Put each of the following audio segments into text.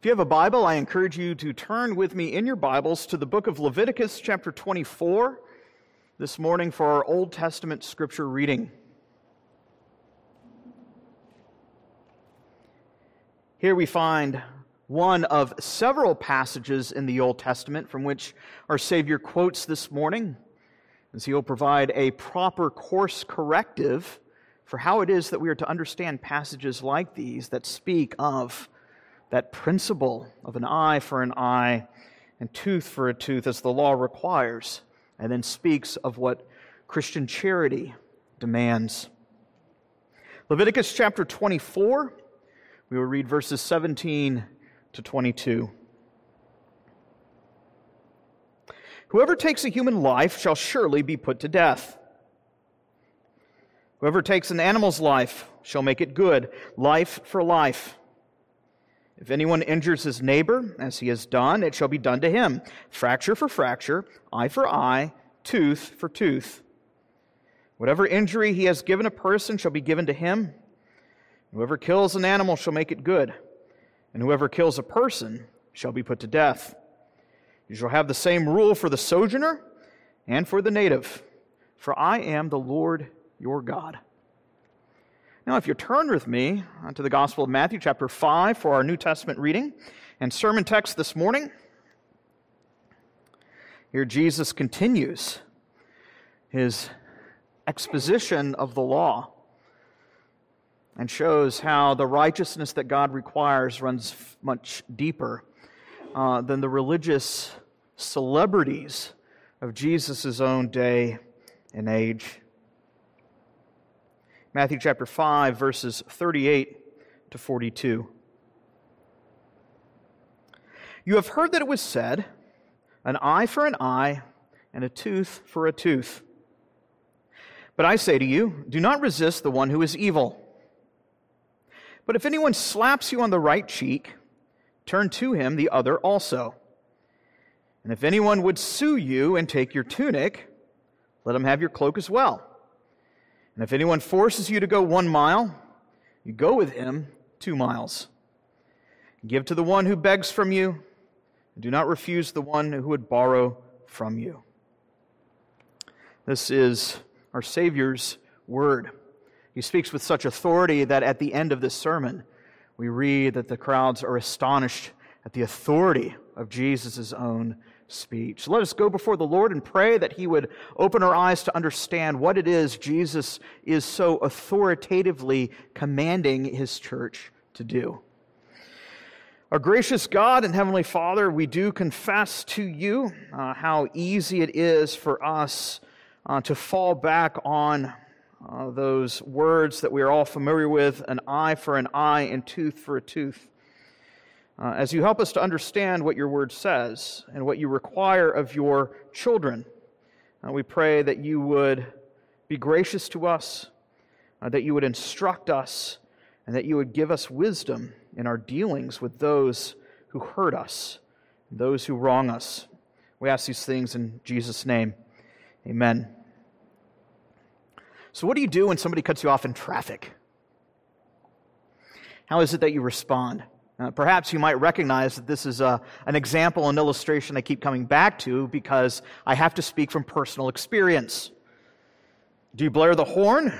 If you have a Bible, I encourage you to turn with me in your Bibles to the book of Leviticus, chapter 24, this morning for our Old Testament scripture reading. Here we find one of several passages in the Old Testament from which our Savior quotes this morning, as he will provide a proper course corrective for how it is that we are to understand passages like these that speak of that principle of an eye for an eye and tooth for a tooth as the law requires, and then speaks of what Christian charity demands. Leviticus chapter 24, we will read verses 17 to 22. Whoever takes a human life shall surely be put to death. Whoever takes an animal's life shall make it good, life for life. If anyone injures his neighbor, as he has done, it shall be done to him fracture for fracture, eye for eye, tooth for tooth. Whatever injury he has given a person shall be given to him. Whoever kills an animal shall make it good, and whoever kills a person shall be put to death. You shall have the same rule for the sojourner and for the native, for I am the Lord your God. Now, if you turn with me to the Gospel of Matthew, chapter 5, for our New Testament reading and sermon text this morning, here Jesus continues his exposition of the law and shows how the righteousness that God requires runs much deeper uh, than the religious celebrities of Jesus' own day and age. Matthew chapter 5, verses 38 to 42. You have heard that it was said, an eye for an eye, and a tooth for a tooth. But I say to you, do not resist the one who is evil. But if anyone slaps you on the right cheek, turn to him the other also. And if anyone would sue you and take your tunic, let him have your cloak as well. And if anyone forces you to go one mile, you go with him two miles. Give to the one who begs from you, and do not refuse the one who would borrow from you. This is our Savior's word. He speaks with such authority that at the end of this sermon, we read that the crowds are astonished at the authority of Jesus' own speech. Let us go before the Lord and pray that He would open our eyes to understand what it is Jesus is so authoritatively commanding His church to do. Our gracious God and Heavenly Father, we do confess to you uh, how easy it is for us uh, to fall back on uh, those words that we are all familiar with an eye for an eye and tooth for a tooth uh, as you help us to understand what your word says and what you require of your children. Uh, we pray that you would be gracious to us, uh, that you would instruct us, and that you would give us wisdom in our dealings with those who hurt us, those who wrong us. We ask these things in Jesus' name. Amen. So, what do you do when somebody cuts you off in traffic? How is it that you respond? Uh, perhaps you might recognize that this is a, uh, an example, an illustration I keep coming back to because I have to speak from personal experience. Do you blare the horn?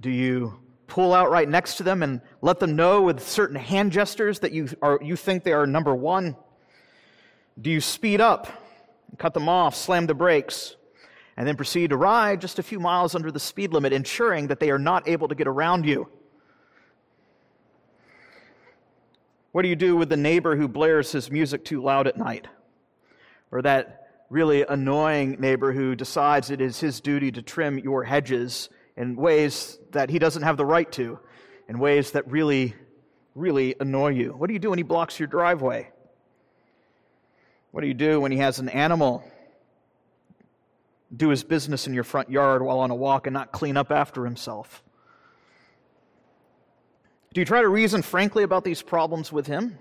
Do you pull out right next to them and let them know with certain hand gestures that you, are, you think they are number one? Do you speed up, cut them off, slam the brakes, and then proceed to ride just a few miles under the speed limit, ensuring that they are not able to get around you? What do you do with the neighbor who blares his music too loud at night? Or that really annoying neighbor who decides it is his duty to trim your hedges in ways that he doesn't have the right to, in ways that really, really annoy you? What do you do when he blocks your driveway? What do you do when he has an animal do his business in your front yard while on a walk and not clean up after himself? Do you try to reason frankly about these problems with him?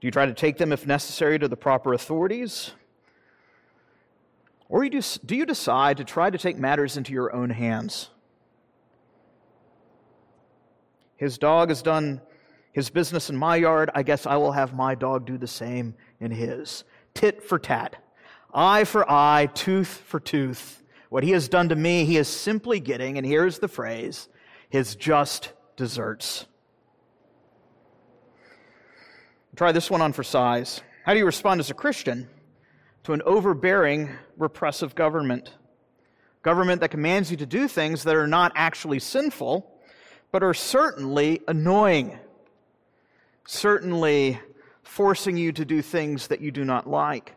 Do you try to take them, if necessary, to the proper authorities? Or do you decide to try to take matters into your own hands? His dog has done His business in my yard, I guess I will have my dog do the same in his. Tit for tat. Eye for eye, tooth for tooth. What he has done to me, he is simply getting, and here's the phrase, his just deserts. Try this one on for size. How do you respond as a Christian to an overbearing, repressive government? Government that commands you to do things that are not actually sinful, but are certainly annoying certainly forcing you to do things that you do not like.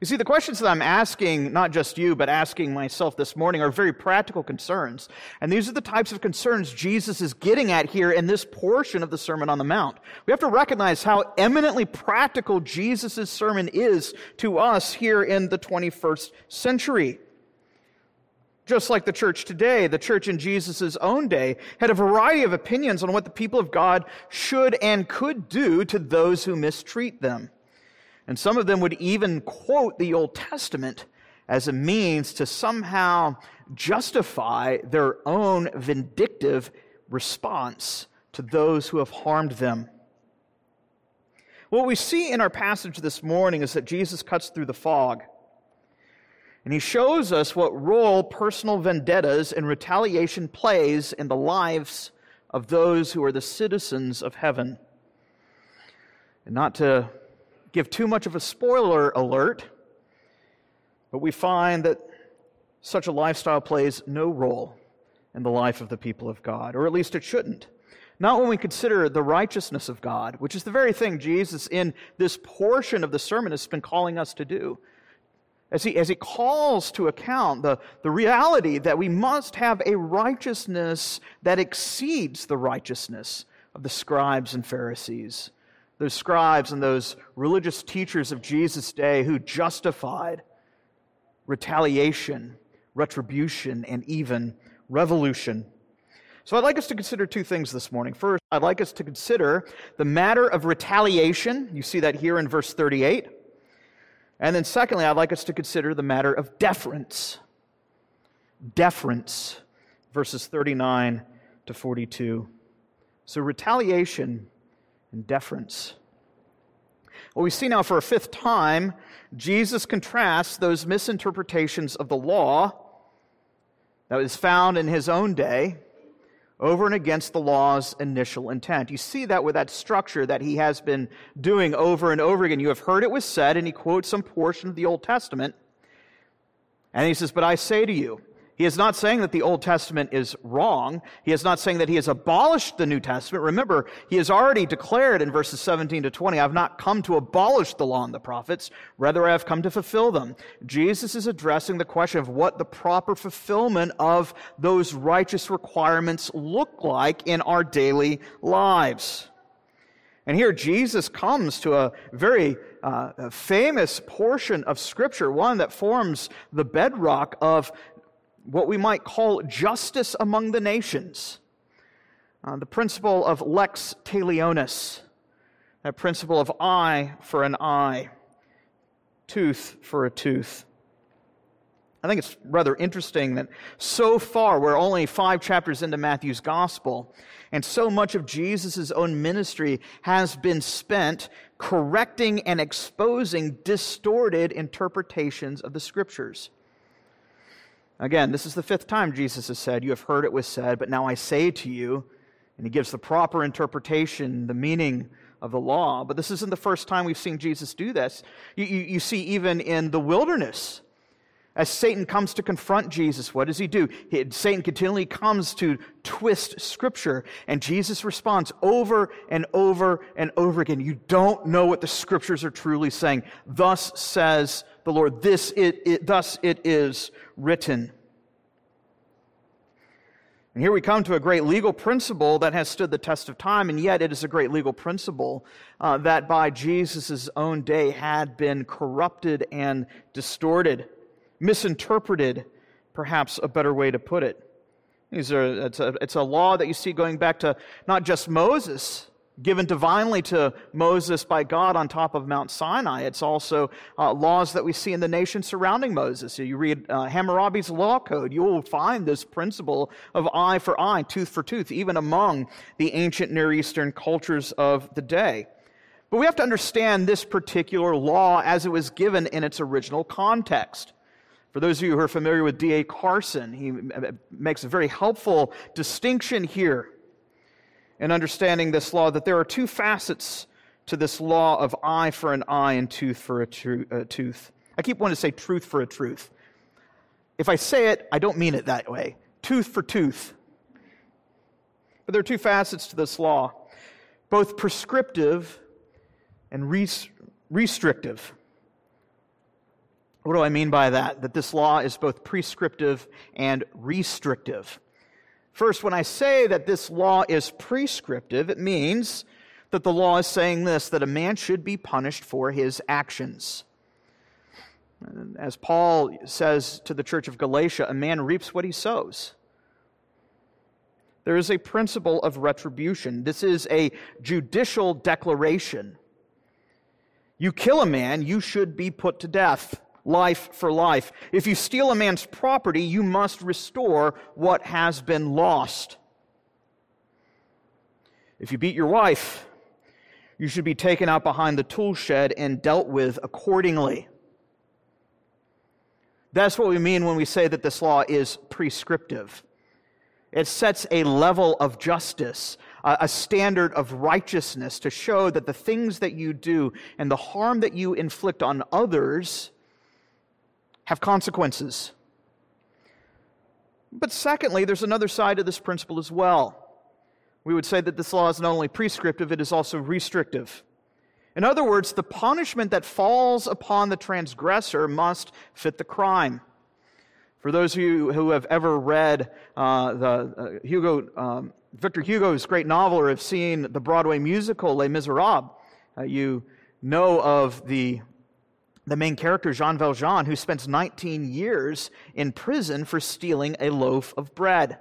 You see, the questions that I'm asking, not just you, but asking myself this morning, are very practical concerns. And these are the types of concerns Jesus is getting at here in this portion of the Sermon on the Mount. We have to recognize how eminently practical Jesus' sermon is to us here in the 21st century. Just like the church today, the church in Jesus' own day had a variety of opinions on what the people of God should and could do to those who mistreat them. And some of them would even quote the Old Testament as a means to somehow justify their own vindictive response to those who have harmed them. What we see in our passage this morning is that Jesus cuts through the fog. And he shows us what role personal vendettas and retaliation plays in the lives of those who are the citizens of heaven. And not to give too much of a spoiler alert, but we find that such a lifestyle plays no role in the life of the people of God, or at least it shouldn't. Not when we consider the righteousness of God, which is the very thing Jesus in this portion of the sermon has been calling us to do as he, as he calls to account the, the reality that we must have a righteousness that exceeds the righteousness of the scribes and Pharisees. Those scribes and those religious teachers of Jesus' day who justified retaliation, retribution, and even revolution. So I'd like us to consider two things this morning. First, I'd like us to consider the matter of retaliation. You see that here in verse 38. And then, secondly, I'd like us to consider the matter of deference. Deference, verses 39 to 42. So, retaliation and deference. Well, we see now for a fifth time, Jesus contrasts those misinterpretations of the law that was found in his own day over and against the law's initial intent. You see that with that structure that he has been doing over and over again. You have heard it was said, and he quotes some portion of the Old Testament. And he says, But I say to you, he is not saying that the Old Testament is wrong. He is not saying that he has abolished the New Testament. Remember, he has already declared in verses 17 to 20, I've not come to abolish the law and the prophets, rather, I have come to fulfill them. Jesus is addressing the question of what the proper fulfillment of those righteous requirements look like in our daily lives. And here Jesus comes to a very uh, famous portion of Scripture, one that forms the bedrock of what we might call justice among the nations. Uh, the principle of lex talionis, that principle of eye for an eye, tooth for a tooth. I think it's rather interesting that so far we're only five chapters into Matthew's gospel, and so much of Jesus' own ministry has been spent correcting and exposing distorted interpretations of the scriptures. Again, this is the fifth time Jesus has said, You have heard it was said, but now I say to you. And he gives the proper interpretation, the meaning of the law. But this isn't the first time we've seen Jesus do this. You, you, you, see, even in the wilderness, as Satan comes to confront Jesus, what does he do? He, Satan continually comes to twist Scripture, and Jesus responds over and over and over again. You don't know what the Scriptures are truly saying. Thus says the Lord. This it, it thus it is written. And here we come to a great legal principle that has stood the test of time, and yet it is a great legal principle uh, that by Jesus' own day had been corrupted and distorted, misinterpreted, perhaps a better way to put it. These are, it's, a, it's a law that you see going back to not just Moses, given divinely to Moses by God on top of Mount Sinai. It's also uh, laws that we see in the nation surrounding Moses. You read uh, Hammurabi's law code, you will find this principle of eye for eye, tooth for tooth, even among the ancient Near Eastern cultures of the day. But we have to understand this particular law as it was given in its original context. For those of you who are familiar with D.A. Carson, he makes a very helpful distinction here in understanding this law that there are two facets to this law of eye for an eye and tooth for a, tru- a tooth. I keep wanting to say truth for a truth. If I say it, I don't mean it that way. Tooth for tooth. But there are two facets to this law, both prescriptive and res- restrictive. What do I mean by that? That this law is both prescriptive and restrictive. First, when I say that this law is prescriptive, it means that the law is saying this that a man should be punished for his actions. As Paul says to the church of Galatia, a man reaps what he sows. There is a principle of retribution. This is a judicial declaration. You kill a man, you should be put to death life for life. If you steal a man's property, you must restore what has been lost. If you beat your wife, you should be taken out behind the tool shed and dealt with accordingly. That's what we mean when we say that this law is prescriptive. It sets a level of justice, a standard of righteousness to show that the things that you do and the harm that you inflict on others have consequences. But secondly, there's another side to this principle as well. We would say that this law is not only prescriptive, it is also restrictive. In other words, the punishment that falls upon the transgressor must fit the crime. For those of you who have ever read uh, the uh, Hugo, um, Victor Hugo's great novel or have seen the Broadway musical Les Miserables, uh, you know of the the main character, Jean Valjean, who spends 19 years in prison for stealing a loaf of bread.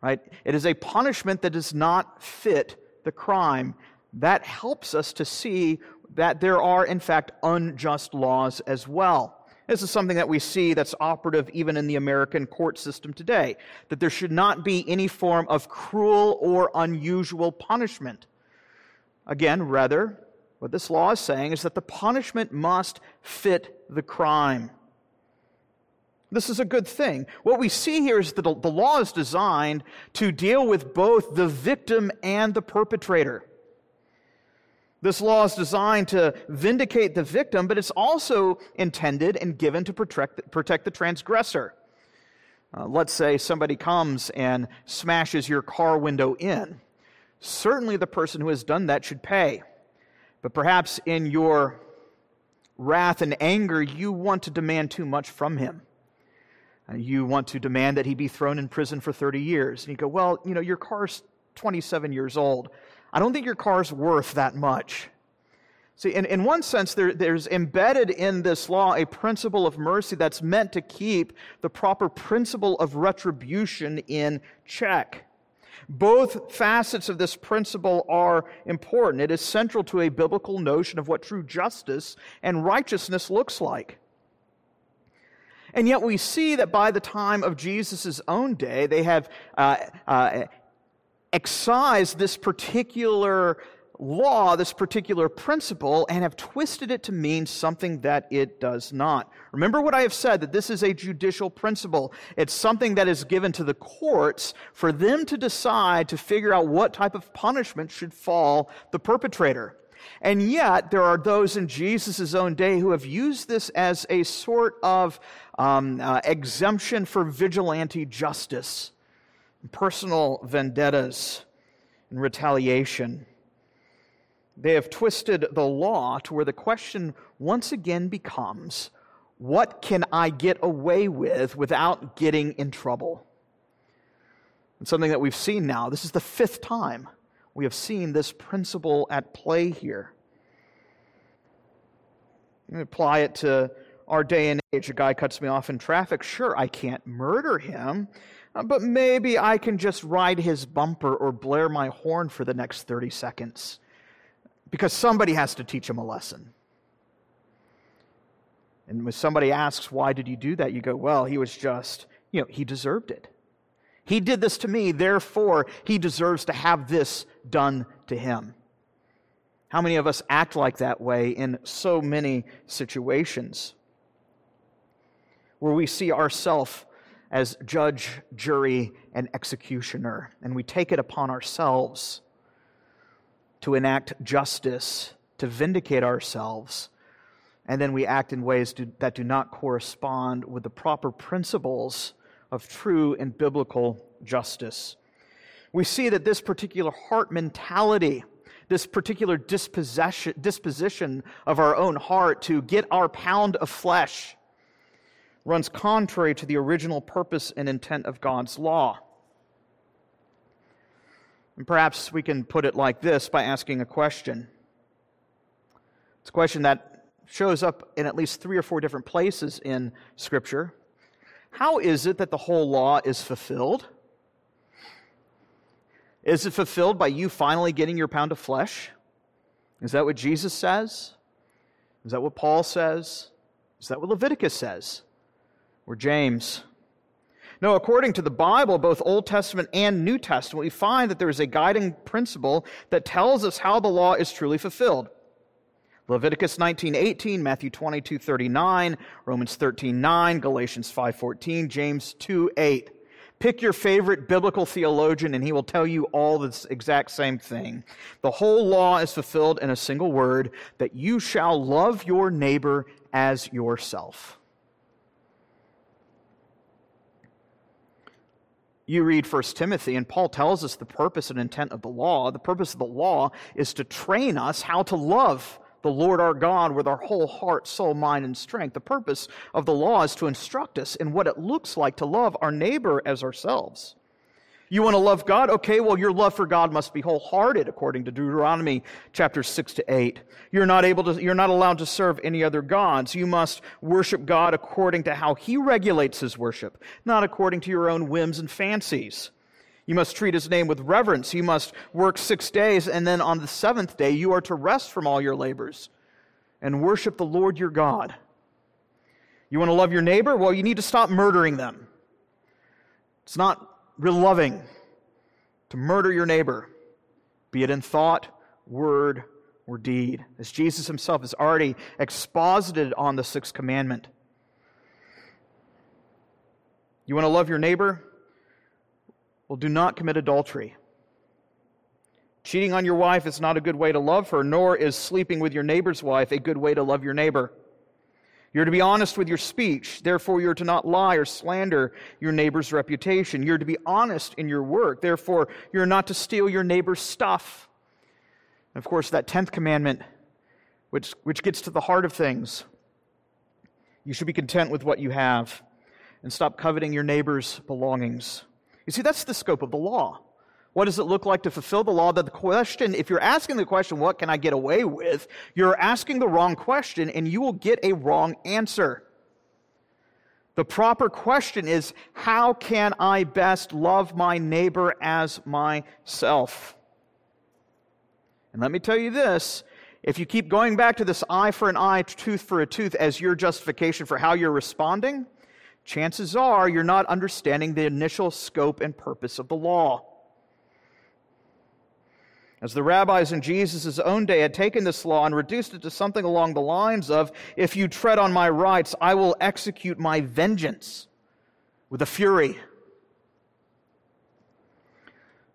Right? It is a punishment that does not fit the crime. That helps us to see that there are, in fact, unjust laws as well. This is something that we see that's operative even in the American court system today, that there should not be any form of cruel or unusual punishment. Again, rather, what this law is saying is that the punishment must fit the crime. This is a good thing. What we see here is that the law is designed to deal with both the victim and the perpetrator. This law is designed to vindicate the victim, but it's also intended and given to protect, protect the transgressor. Uh, let's say somebody comes and smashes your car window in. Certainly, the person who has done that should pay. But perhaps in your wrath and anger, you want to demand too much from him. You want to demand that he be thrown in prison for 30 years. And you go, well, you know, your car's 27 years old. I don't think your car's worth that much. See, in, in one sense, there, there's embedded in this law a principle of mercy that's meant to keep the proper principle of retribution in check. Both facets of this principle are important. It is central to a biblical notion of what true justice and righteousness looks like. And yet we see that by the time of Jesus' own day, they have uh, uh, excised this particular law, this particular principle, and have twisted it to mean something that it does not. Remember what I have said that this is a judicial principle. It's something that is given to the courts for them to decide to figure out what type of punishment should fall the perpetrator. And yet, there are those in Jesus' own day who have used this as a sort of um, uh, exemption for vigilante justice, personal vendettas, and retaliation. They have twisted the law to where the question once again becomes what can I get away with without getting in trouble? And something that we've seen now. This is the fifth time we have seen this principle at play here. apply it to our day and age. A guy cuts me off in traffic. Sure, I can't murder him, uh, but maybe I can just ride his bumper or blare my horn for the next 30 seconds because somebody has to teach him a lesson. And when somebody asks, Why did you do that? you go, Well, he was just, you know, he deserved it. He did this to me, therefore, he deserves to have this done to him. How many of us act like that way in so many situations where we see ourselves as judge, jury, and executioner, and we take it upon ourselves to enact justice, to vindicate ourselves, and then we act in ways that do not correspond with the proper principles of true and biblical justice. We see that this particular heart mentality, this particular disposition, disposition of our own heart to get our pound of flesh, runs contrary to the original purpose and intent of God's law. And perhaps we can put it like this by asking a question. It's a question that shows up in at least three or four different places in Scripture. How is it that the whole law is fulfilled? Is it fulfilled by you finally getting your pound of flesh? Is that what Jesus says? Is that what Paul says? Is that what Leviticus says? Or James? No, according to the Bible, both Old Testament and New Testament, we find that there is a guiding principle that tells us how the law is truly fulfilled. Leviticus 19:18, Matthew 22:39, Romans 13:9, Galatians 5:14, James 2:8. Pick your favorite biblical theologian and he will tell you all this exact same thing. The whole law is fulfilled in a single word that you shall love your neighbor as yourself. You read 1 Timothy, and Paul tells us the purpose and intent of the law. The purpose of the law is to train us how to love the Lord our God with our whole heart, soul, mind, and strength. The purpose of the law is to instruct us in what it looks like to love our neighbor as ourselves. You want to love God? Okay, well, your love for God must be wholehearted, according to Deuteronomy chapter 6 to 8. You're not able to, you're not allowed to serve any other gods. You must worship God according to how He regulates His worship, not according to your own whims and fancies. You must treat his name with reverence. You must work six days, and then on the seventh day, you are to rest from all your labors and worship the Lord your God. You want to love your neighbor? Well, you need to stop murdering them. It's not real loving to murder your neighbor, be it in thought, word, or deed, as Jesus himself has already exposited on the sixth commandment. You want to love your neighbor? Well, do not commit adultery. Cheating on your wife is not a good way to love her, nor is sleeping with your neighbor's wife a good way to love your neighbor. You're to be honest with your speech. Therefore, you're to not lie or slander your neighbor's reputation. You're to be honest in your work. Therefore, you're not to steal your neighbor's stuff. And of course, that 10th commandment, which, which gets to the heart of things. You should be content with what you have and stop coveting your neighbor's belongings. You see, that's the scope of the law. What does it look like to fulfill the law? That the question, if you're asking the question, what can I get away with? You're asking the wrong question and you will get a wrong answer. The proper question is, how can I best love my neighbor as myself? And let me tell you this if you keep going back to this eye for an eye, tooth for a tooth as your justification for how you're responding, chances are you're not understanding the initial scope and purpose of the law. As the rabbis in Jesus' own day had taken this law and reduced it to something along the lines of, If you tread on my rights, I will execute my vengeance with a fury.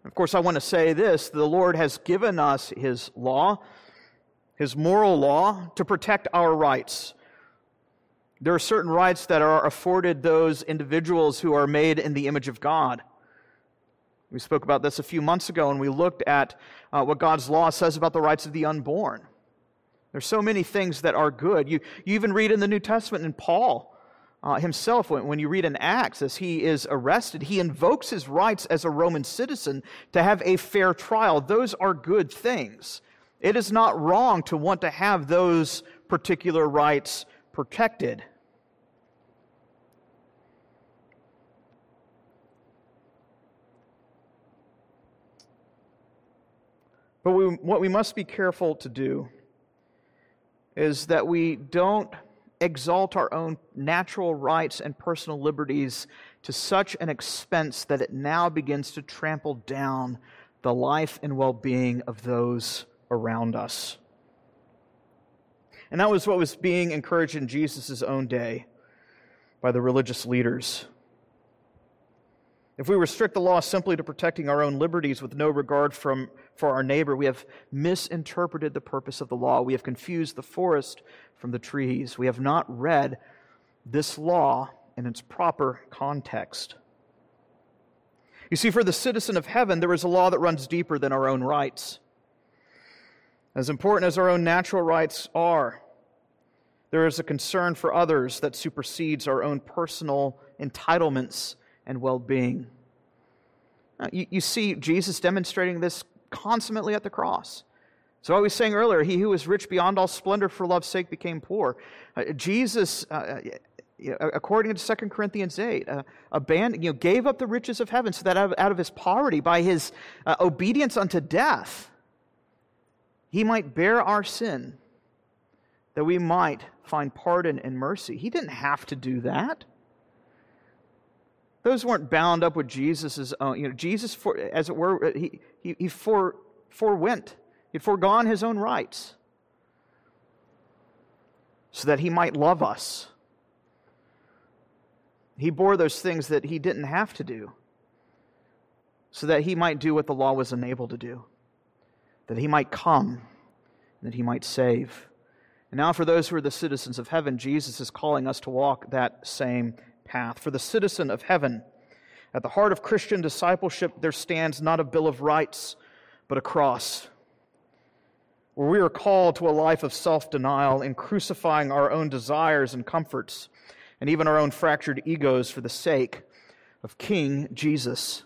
Of course, I want to say this the Lord has given us His law, His moral law, to protect our rights there are certain rights that are afforded those individuals who are made in the image of God. We spoke about this a few months ago and we looked at uh, what God's law says about the rights of the unborn. There's so many things that are good. You, you even read in the New Testament in Paul uh, himself, when, when you read in Acts, as he is arrested, he invokes his rights as a Roman citizen to have a fair trial. Those are good things. It is not wrong to want to have those particular rights protected. But we, what we must be careful to do is that we don't exalt our own natural rights and personal liberties to such an expense that it now begins to trample down the life and well being of those around us. And that was what was being encouraged in Jesus' own day by the religious leaders. If we restrict the law simply to protecting our own liberties with no regard from, for our neighbor, we have misinterpreted the purpose of the law. We have confused the forest from the trees. We have not read this law in its proper context. You see, for the citizen of heaven, there is a law that runs deeper than our own rights. As important as our own natural rights are, there is a concern for others that supersedes our own personal entitlements and well being. You, you, see Jesus demonstrating this consummately at the cross. So, I was saying earlier, he who was rich beyond all splendor for love's sake became poor. Uh, Jesus, uh, according to 2 Corinthians 8, uh, abandoned, you know, gave up the riches of heaven so that out of, out of his poverty, by his uh, obedience unto death, he might bear our sin, that we might find pardon and mercy. He didn't have to do that. Those weren't bound up with Jesus' own. You know, Jesus, for, as it were, he, he, he for, forewent. He'd foregone his own rights so that he might love us. He bore those things that he didn't have to do so that he might do what the law was unable to do, that he might come, that he might save. And now, for those who are the citizens of heaven, Jesus is calling us to walk that same path. For the citizen of heaven, at the heart of Christian discipleship, there stands not a Bill of Rights, but a cross, where we are called to a life of self denial in crucifying our own desires and comforts, and even our own fractured egos for the sake of King Jesus.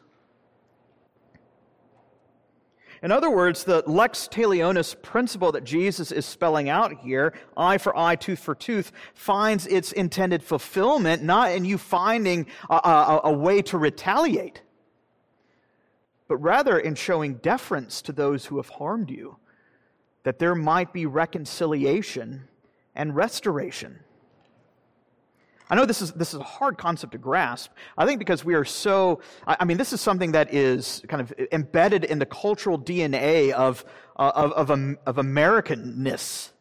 In other words, the lex talionis principle that Jesus is spelling out here, eye for eye, tooth for tooth, finds its intended fulfillment not in you finding a, a, a way to retaliate, but rather in showing deference to those who have harmed you, that there might be reconciliation and restoration. I know this is, this is a hard concept to grasp. I think because we are so, I, mean, this is something that is kind of embedded in the cultural DNA of, uh, of, of, of Americanness.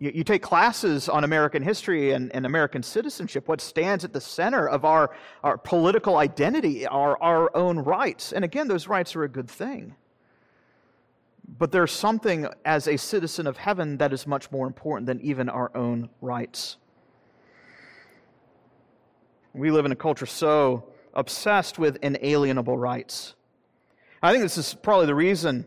You, you, take classes on American history and, and American citizenship. What stands at the center of our, our political identity are our own rights. And again, those rights are a good thing. But there's something as a citizen of heaven that is much more important than even our own rights. We live in a culture so obsessed with inalienable rights. I think this is probably the reason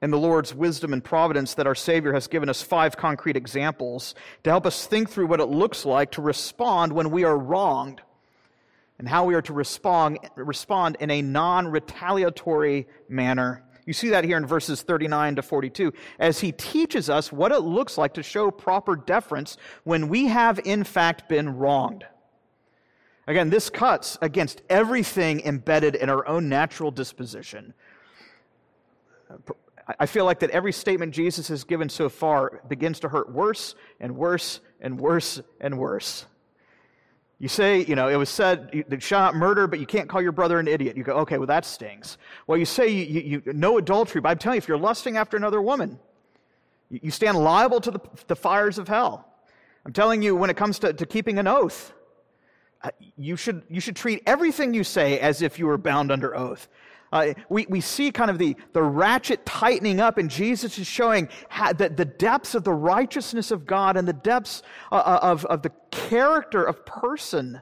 in the Lord's wisdom and providence that our Savior has given us five concrete examples to help us think through what it looks like to respond when we are wronged and how we are to respond, respond in a non retaliatory manner. You see that here in verses 39 to 42, as he teaches us what it looks like to show proper deference when we have in fact been wronged. Again, this cuts against everything embedded in our own natural disposition. I feel like that every statement Jesus has given so far begins to hurt worse and worse and worse and worse. You say, you know, it was said, you shall not murder, but you can't call your brother an idiot. You go, okay, well, that stings. Well, you say you, you, you no adultery, but I'm telling you, if you're lusting after another woman, you, you stand liable to the, the, fires of hell. I'm telling you, when it comes to, to keeping an oath, uh, you, should, you should treat everything you say as if you were bound under oath. Uh, we, we see kind of the, the ratchet tightening up, and Jesus is showing how, the, the depths of the righteousness of God and the depths uh, uh, of, of the character of person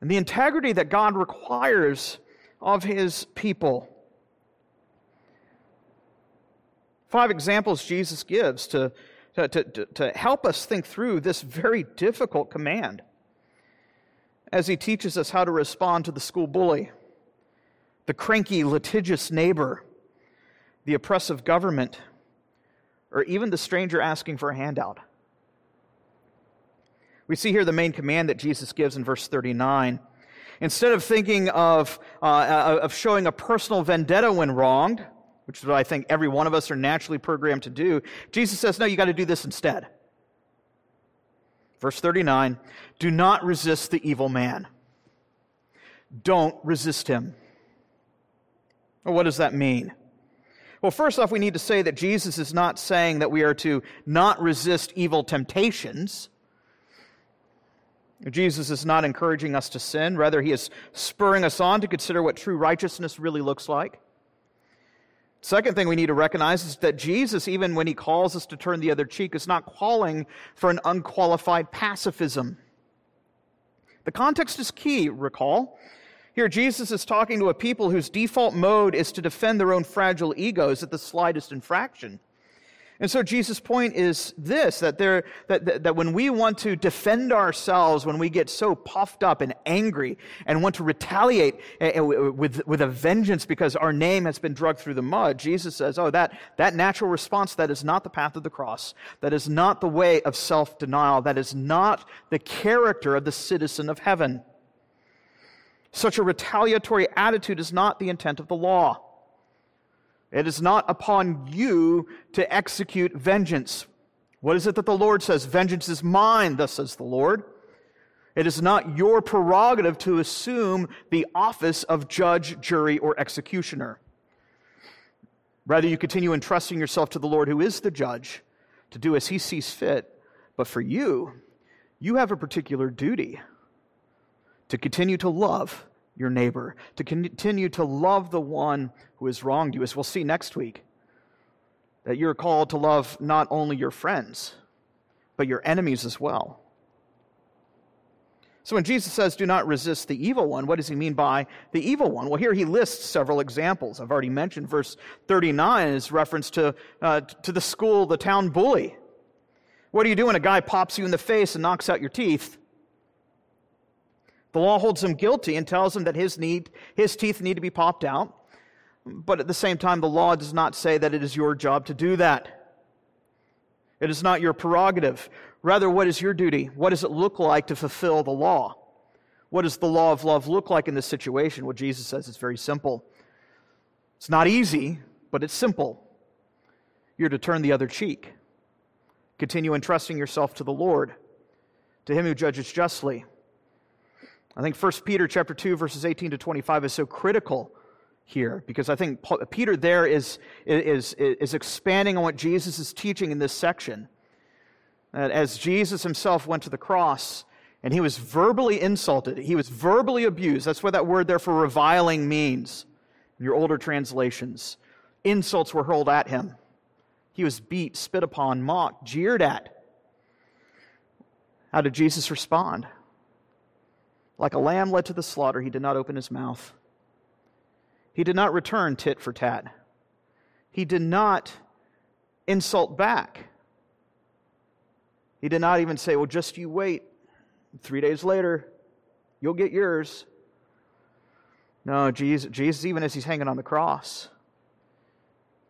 and the integrity that God requires of his people. Five examples Jesus gives to, to, to, to help us think through this very difficult command as he teaches us how to respond to the school bully the cranky, litigious neighbor, the oppressive government, or even the stranger asking for a handout. We see here the main command that Jesus gives in verse 39. Instead of thinking of, uh, of showing a personal vendetta when wronged, which is what I think every one of us are naturally programmed to do, Jesus says, no, you got to do this instead. Verse 39 Do not resist the evil man. Don't resist him. Well, what does that mean? Well, first off, we need to say that Jesus is not saying that we are to not resist evil temptations. Jesus is not encouraging us to sin. Rather, he is spurring us on to consider what true righteousness really looks like. Second thing we need to recognize is that Jesus, even when he calls us to turn the other cheek, is not calling for an unqualified pacifism. The context is key, recall. Here, Jesus is talking to a people whose default mode is to defend their own fragile egos at the slightest infraction. And so Jesus' point is this that, there, that, that, that, when we want to defend ourselves, when we get so puffed up and angry and want to retaliate eh, eh, with, with a vengeance because our name has been drugged through the mud, Jesus says, Oh, that, that natural response, that is not the path of the cross. That is not the way of self denial. That is not the character of the citizen of heaven. Such a retaliatory attitude is not the intent of the law. It is not upon you to execute vengeance. What is it that the Lord says? Vengeance is mine, thus says the Lord. It is not your prerogative to assume the office of judge, jury, or executioner. Rather, you continue entrusting yourself to the Lord, who is the judge, to do as he sees fit. But for you, you have a particular duty to continue to love your neighbor, to continue to love the one who has wronged you, as we'll see next week. That you're called to love not only your friends, but your enemies as well. So when Jesus says, do not resist the evil one, what does he mean by the evil one? Well, here he lists several examples. I've already mentioned verse 39 is reference to, uh, to the school, the town bully. What do you do when a guy pops you in the face and knocks out your teeth? The law holds him guilty and tells him that his, need, his teeth need to be popped out. But at the same time, the law does not say that it is your job to do that. It is not your prerogative. Rather, what is your duty? What does it look like to fulfill the law? What does the law of love look like in this situation? Well, Jesus says it's very simple. It's not easy, but it's simple. You're to turn the other cheek. Continue entrusting yourself to the Lord, to Him who judges justly. I think 1 Peter chapter 2 verses 18 to 25 is so critical here because I think Peter there is, is, is expanding on what Jesus is teaching in this section. That as Jesus himself went to the cross and he was verbally insulted, he was verbally abused. That's what that word there for reviling means in your older translations. Insults were hurled at him. He was beat, spit upon, mocked, jeered at. How did Jesus respond? Like a lamb led to the slaughter, he did not open his mouth. He did not return tit for tat. He did not insult back. He did not even say, Well, just you wait. Three days later, you'll get yours. No, Jesus, Jesus even as he's hanging on the cross,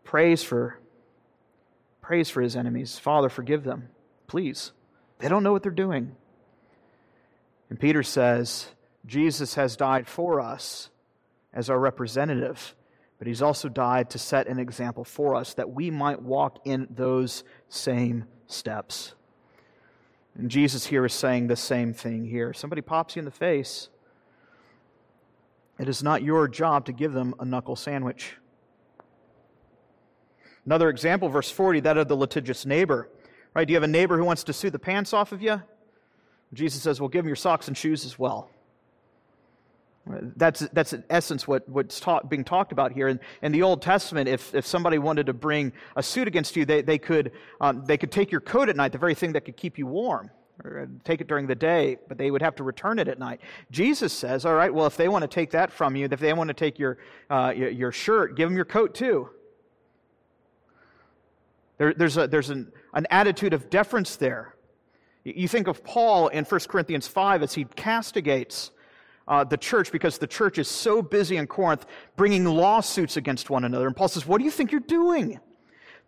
prays for, prays for his enemies. Father, forgive them, please. They don't know what they're doing. And Peter says, Jesus has died for us as our representative, but he's also died to set an example for us that we might walk in those same steps. And Jesus here is saying the same thing here. Somebody pops you in the face. It is not your job to give them a knuckle sandwich. Another example, verse 40, that of the litigious neighbor. Right? Do you have a neighbor who wants to sue the pants off of you? Jesus says, well, give him your socks and shoes as well. That's, that's in essence what, what's being talked about here. In, in the Old Testament, if, if somebody wanted to bring a suit against you, they, they, could, um, they could take your coat at night, the very thing that could keep you warm, or take it during the day, but they would have to return it at night. Jesus says, all right, well, if they want to take that from you, if they want to take your, uh, your, your, shirt, give them your coat too. There, there's a, there's an, an attitude of deference there. You think of Paul in 1 Corinthians 5 as he castigates uh, the church because the church is so busy in Corinth bringing lawsuits against one another. And Paul says, What do you think you're doing?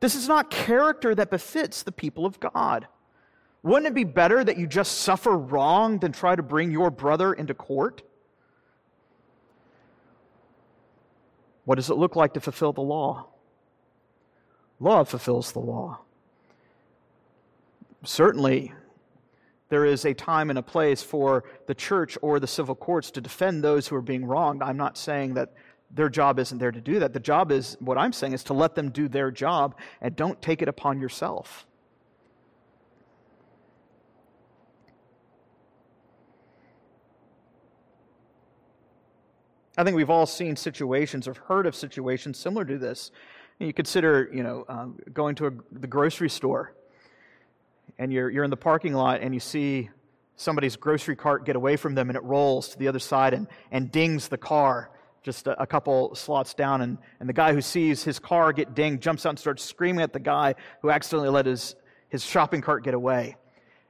This is not character that befits the people of God. Wouldn't it be better that you just suffer wrong than try to bring your brother into court? What does it look like to fulfill the law? Love fulfills the law. Certainly, there is a time and a place for the church or the civil courts to defend those who are being wronged. I'm not saying that their job isn't there to do that. The job is, what I'm saying is to let them do their job and don't take it upon yourself. I think we've all seen situations or heard of situations similar to this. You consider, you know, um, going to a, the grocery store and you're, you're in the parking lot and you see somebody's grocery cart get away from them and it rolls to the other side and, and dings the car just a, a, couple slots down. And, and the guy who sees his car get dinged jumps out and starts screaming at the guy who accidentally let his, his shopping cart get away.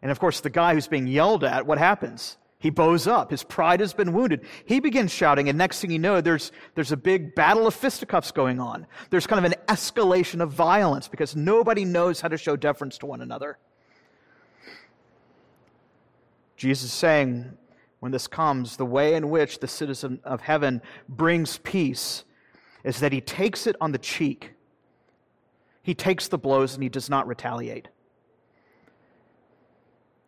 And of course, the guy who's being yelled at, what happens? He bows up. His pride has been wounded. He begins shouting, and next thing you know, there's, there's a big battle of fisticuffs going on. There's kind of an escalation of violence because nobody knows how to show deference to one another. Jesus is saying, when this comes, the way in which the citizen of heaven brings peace is that he takes it on the cheek. He takes the blows and he does not retaliate.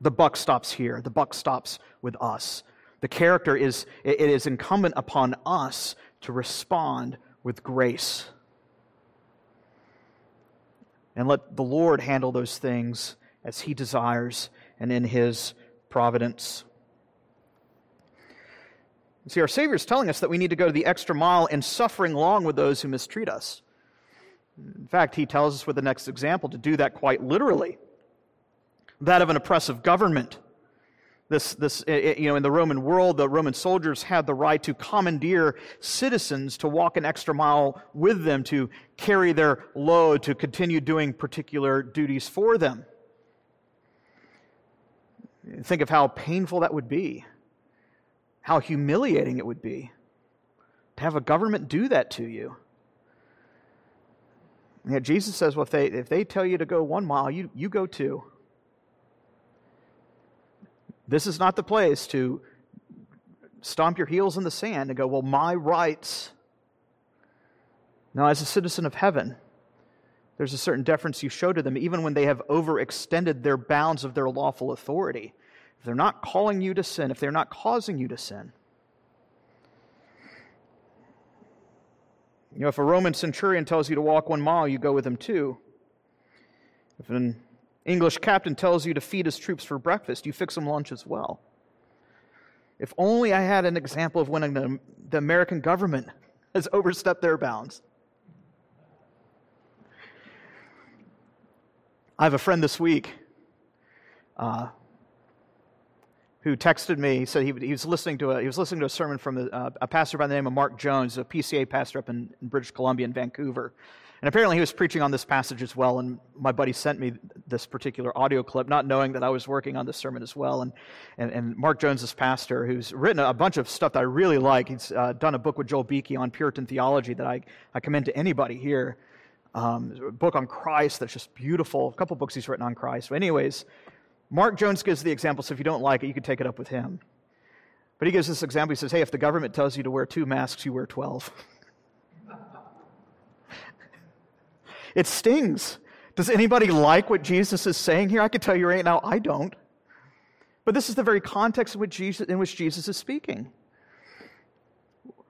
The buck stops here. The buck stops with us. The character is, it is incumbent upon us to respond with grace. And let the Lord handle those things as He desires and in His providence. See, our Savior is telling us that we need to go the extra mile in suffering long with those who mistreat us. In fact, He tells us with the next example to do that quite literally that of an oppressive government. This, this, eh, eh, you know, in the Roman world, the Roman soldiers had the right to commandeer citizens to walk an extra mile with them, to carry their load, to continue doing particular duties for them. Think of how painful that would be, how humiliating it would be to have a government do that to you. Yet Jesus says, well, if they, if they tell you to go one mile, you, you go two. This is not the place to stomp your heels in the sand and go, well, my rights. Now, as a citizen of heaven, there's a certain deference you show to them, even when they have overextended their bounds of their lawful authority. If they're not calling you to sin, if they're not causing you to sin. You know, if a Roman centurion tells you to walk one mile, you go with him too. If an English captain tells you to feed his troops for breakfast, you fix them lunch as well. If only I had an example of when the American government has overstepped their bounds. I have a friend this week uh, who texted me. He said he, he, was listening to a, he was listening to a sermon from a, a pastor by the name of Mark Jones, a PCA pastor up in, in, British Columbia in Vancouver. And apparently he was preaching on this passage as well. And my buddy sent me this particular audio clip, not knowing that I was working on this sermon as well. And, and, and Mark Jones, this pastor, who's written a bunch of stuff that I really like. He's uh, done a book with Joel Beeke on Puritan theology that I, I commend to anybody here um, a book on Christ that's just beautiful. A couple books he's written on Christ. But, anyways, Mark Jones gives the example, so if you don't like it, you can take it up with him. But he gives this example. He says, Hey, if the government tells you to wear two masks, you wear 12. it stings. Does anybody like what Jesus is saying here? I can tell you right now, I don't. But this is the very context in which Jesus, in which Jesus is speaking.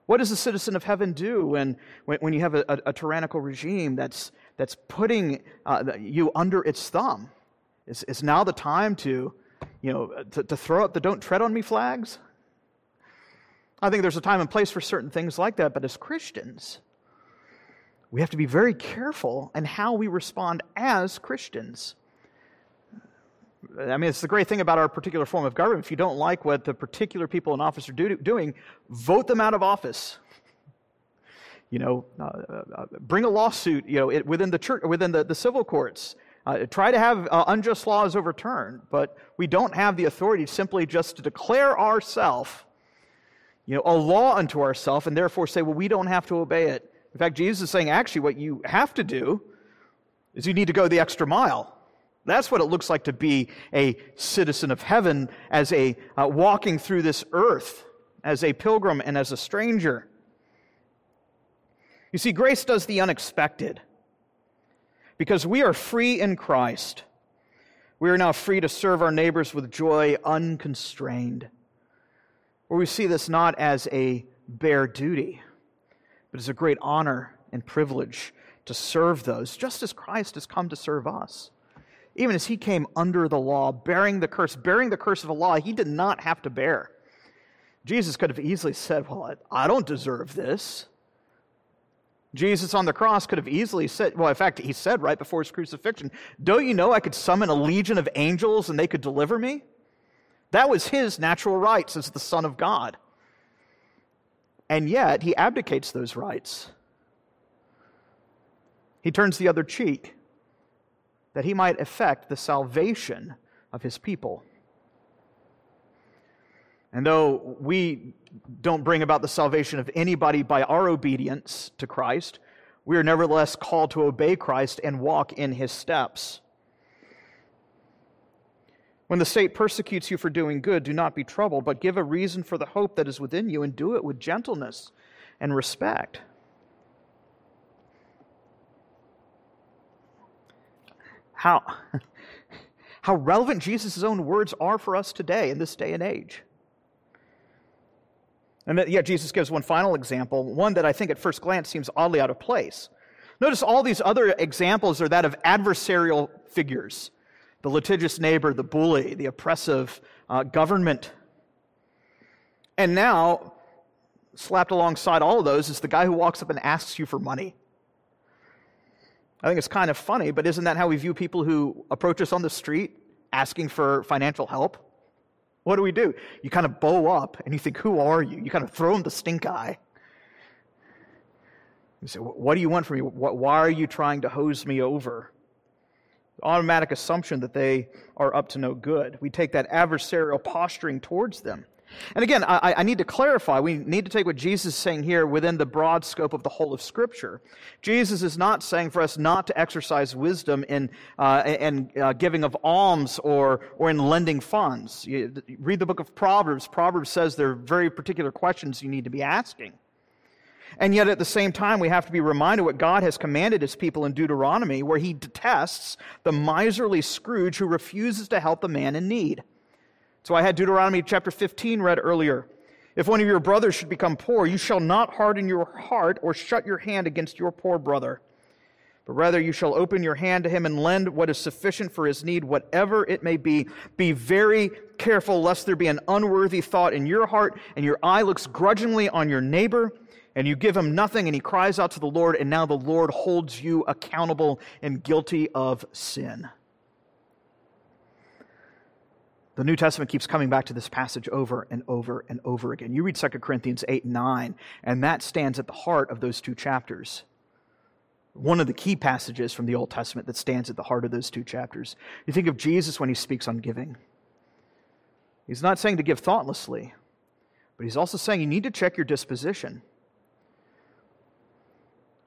What does a citizen of heaven do when, when, when you have a, a, a, tyrannical regime that's, that's putting uh, you under its thumb? Is, is now the time to, you know, to, to throw up the don't tread on me flags? I think there's a time and place for certain things like that, but as Christians, we have to be very careful in how we respond as Christians. I mean, it's the great thing about our particular form of government. If you don't like what the particular people in office are do, doing, vote them out of office. You know, uh, uh, bring a lawsuit. You know, it, within the church, within the, the civil courts. Uh, try to have uh, unjust laws overturned, but we don't have the authority simply just to declare ourselves, you know, a law unto ourselves, and therefore say, well, we don't have to obey it. In fact, Jesus is saying, actually, what you have to do is you need to go the extra mile. That's what it looks like to be a citizen of heaven, as a uh, walking through this earth, as a pilgrim and as a stranger. You see, grace does the unexpected. Because we are free in Christ, we are now free to serve our neighbors with joy unconstrained. Where we see this not as a bare duty, but as a great honor and privilege to serve those, just as Christ has come to serve us. Even as he came under the law, bearing the curse, bearing the curse of the law, he did not have to bear. Jesus could have easily said, Well, I don't deserve this. Jesus on the cross could have easily said, well, in fact, he said right before his crucifixion, Don't you know I could summon a legion of angels and they could deliver me? That was his natural rights as the Son of God. And yet, he abdicates those rights. He turns the other cheek that he might effect the salvation of his people. And though we don't bring about the salvation of anybody by our obedience to Christ, we are nevertheless called to obey Christ and walk in his steps. When the state persecutes you for doing good, do not be troubled, but give a reason for the hope that is within you and do it with gentleness and respect. How, how relevant Jesus' own words are for us today in this day and age. And that, yet Jesus gives one final example, one that I think at first glance seems oddly out of place. Notice all these other examples are that of adversarial figures the litigious neighbor, the bully, the oppressive uh, government. And now, slapped alongside all of those is the guy who walks up and asks you for money. I think it's kind of funny, but isn't that how we view people who approach us on the street asking for financial help? What do we do? You kind of bow up and you think, Who are you? You kind of throw them the stink eye. You say, What do you want from me? Why are you trying to hose me over? The automatic assumption that they are up to no good. We take that adversarial posturing towards them. And again, I, I, need to clarify, we need to take what Jesus is saying here within the broad scope of the whole of Scripture. Jesus is not saying for us not to exercise wisdom in, uh, in uh, giving of alms or, or in lending funds. You read the book of Proverbs. Proverbs says there are very particular questions you need to be asking. And yet, at the same time, we have to be reminded what God has commanded his people in Deuteronomy, where he detests the miserly Scrooge who refuses to help the man in need. So I had Deuteronomy chapter 15 read earlier. If one of your brothers should become poor, you shall not harden your heart or shut your hand against your poor brother. But rather, you shall open your hand to him and lend what is sufficient for his need, whatever it may be. Be very careful lest there be an unworthy thought in your heart and your eye looks grudgingly on your neighbor and you give him nothing and he cries out to the Lord, and now the Lord holds you accountable and guilty of sin. The New Testament keeps coming back to this passage over and over and over again. You read 2 Corinthians 8 and 9, and that stands at the heart of those two chapters. One of the key passages from the Old Testament that stands at the heart of those two chapters. You think of Jesus when he speaks on giving. He's not saying to give thoughtlessly, but he's also saying you need to check your disposition.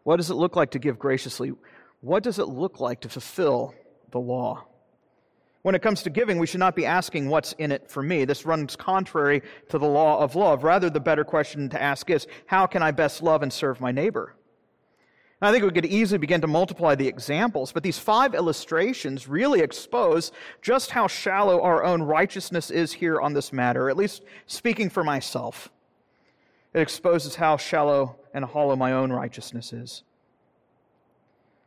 What does it look like to give graciously? What does it look like to fulfill the law? When it comes to giving, we should not be asking, What's in it for me? This runs contrary to the law of love. Rather, the better question to ask is, How can I best love and serve my neighbor? I think we could easily begin to multiply the examples, but these five illustrations really expose just how shallow our own righteousness is here on this matter, at least speaking for myself. It exposes how shallow and hollow my own righteousness is.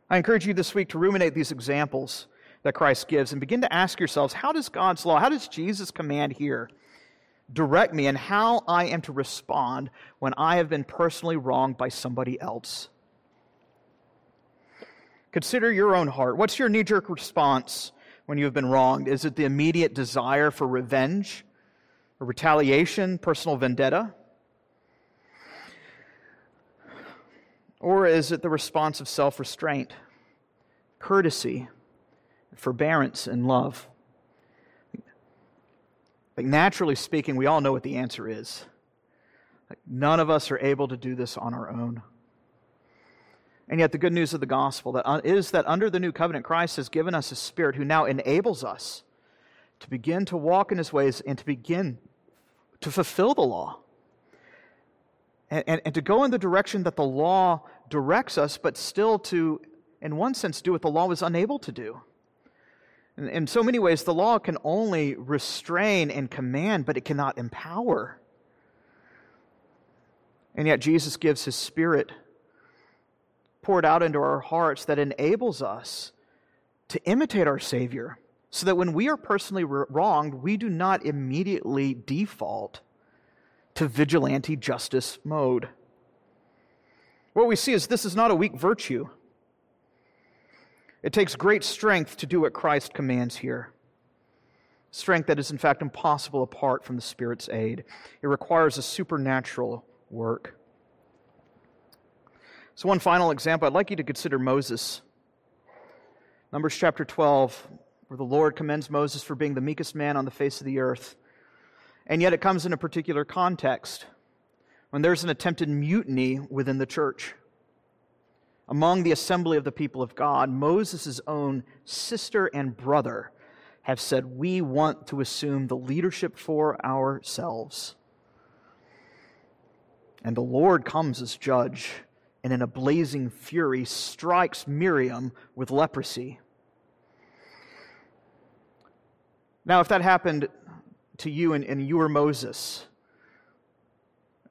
I encourage you this week to ruminate these examples that Christ gives and begin to ask yourselves how does God's law, how does Jesus' command here direct me and how I am to respond when I have been personally wronged by somebody else? Consider your own heart. What's your knee jerk response when you have been wronged? Is it the immediate desire for revenge, or retaliation, personal vendetta? Or is it the response of self restraint, courtesy, forbearance, and love? Like naturally speaking, we all know what the answer is. Like none of us are able to do this on our own. And yet, the good news of the gospel that uh, is that under the new covenant, Christ has given us a spirit who now enables us to begin to walk in his ways and to begin to fulfill the law. And, and, and to go in the direction that the law directs us, but still to, in one sense, do what the law was unable to do. In, in so many ways, the law can only restrain and command, but it cannot empower. And yet, Jesus gives his Spirit poured out into our hearts that enables us to imitate our Savior, so that when we are personally wronged, we do not immediately default to vigilante justice mode. What we see is this is not a weak virtue. It takes great strength to do what Christ commands here. Strength that is, in fact, impossible apart from the Spirit's aid. It requires a supernatural work. So, one final example, I'd like you to consider Moses. Numbers chapter 12, where the Lord commends Moses for being the meekest man on the face of the earth. And yet it comes in a particular context when there's an attempted mutiny within the church. Among the assembly of the people of God, Moses' own sister and brother have said, We want to assume the leadership for ourselves. And the Lord comes as judge and in a blazing fury strikes Miriam with leprosy. Now, if that happened to you and, and you were Moses,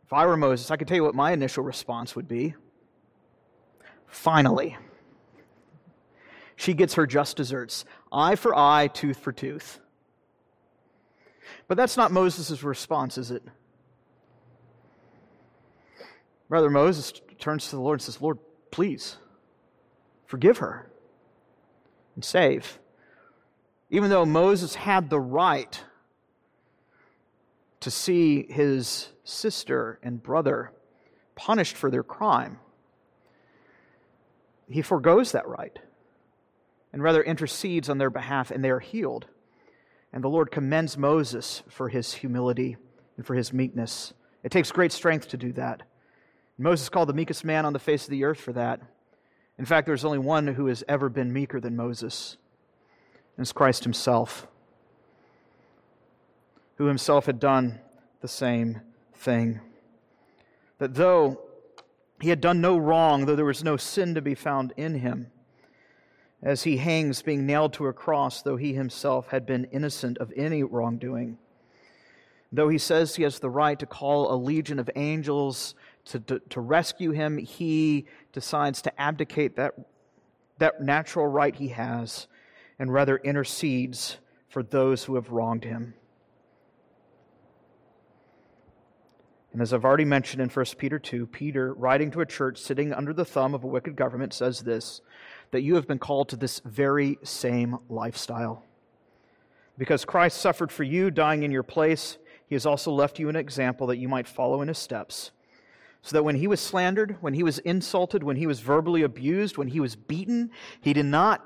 if I were Moses, I could tell you what my initial response would be. Finally, she gets her just desserts eye for eye, tooth for tooth. But that's not Moses' response, is it? Rather, Moses turns to the Lord and says, Lord, please forgive her and save. Even though Moses had the right to see his sister and brother punished for their crime, he foregoes that right and rather intercedes on their behalf, and they are healed. And the Lord commends Moses for his humility and for his meekness. It takes great strength to do that. Moses called the meekest man on the face of the earth for that. In fact, there's only one who has ever been meeker than Moses, and it's Christ himself, who himself had done the same thing. That though he had done no wrong, though there was no sin to be found in him, as he hangs being nailed to a cross, though he himself had been innocent of any wrongdoing, though he says he has the right to call a legion of angels to, to, to rescue him, he decides to abdicate that, that natural right he has and rather intercedes for those who have wronged him. And as I've already mentioned in 1 Peter 2, Peter, writing to a church sitting under the thumb of a wicked government, says this that you have been called to this very same lifestyle. Because Christ suffered for you, dying in your place, he has also left you an example that you might follow in his steps so that when he was slandered, when he was insulted, when he was verbally abused, when he was beaten, he did not,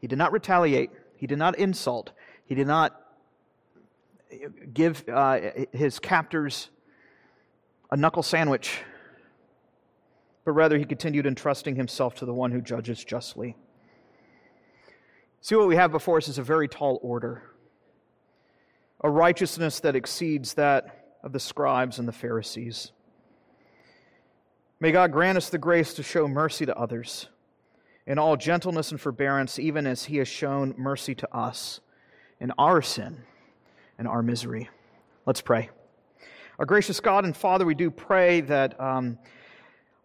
he did not retaliate. He did not insult. He did not give uh, his captors a knuckle sandwich, but rather he continued entrusting himself to the one who judges justly. See, what we have before us is a very tall order, a righteousness that exceeds that of the scribes and the Pharisees. May God grant us the grace to show mercy to others in all gentleness and forbearance, even as He has shown mercy to us in our sin and our misery. Let's pray. Our gracious God and Father, we do pray that um,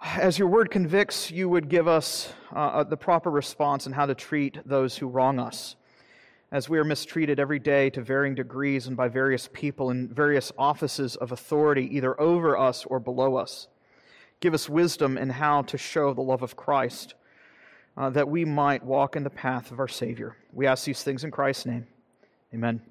as your word convicts, you would give us uh, uh the proper response in how to treat those who wrong us. As we are mistreated every day to varying degrees and by various people in various offices of authority, either over us or below us. Give us wisdom in how to show the love of Christ, uh, that we might walk in the path of our Savior. We ask these things in Christ's name. Amen.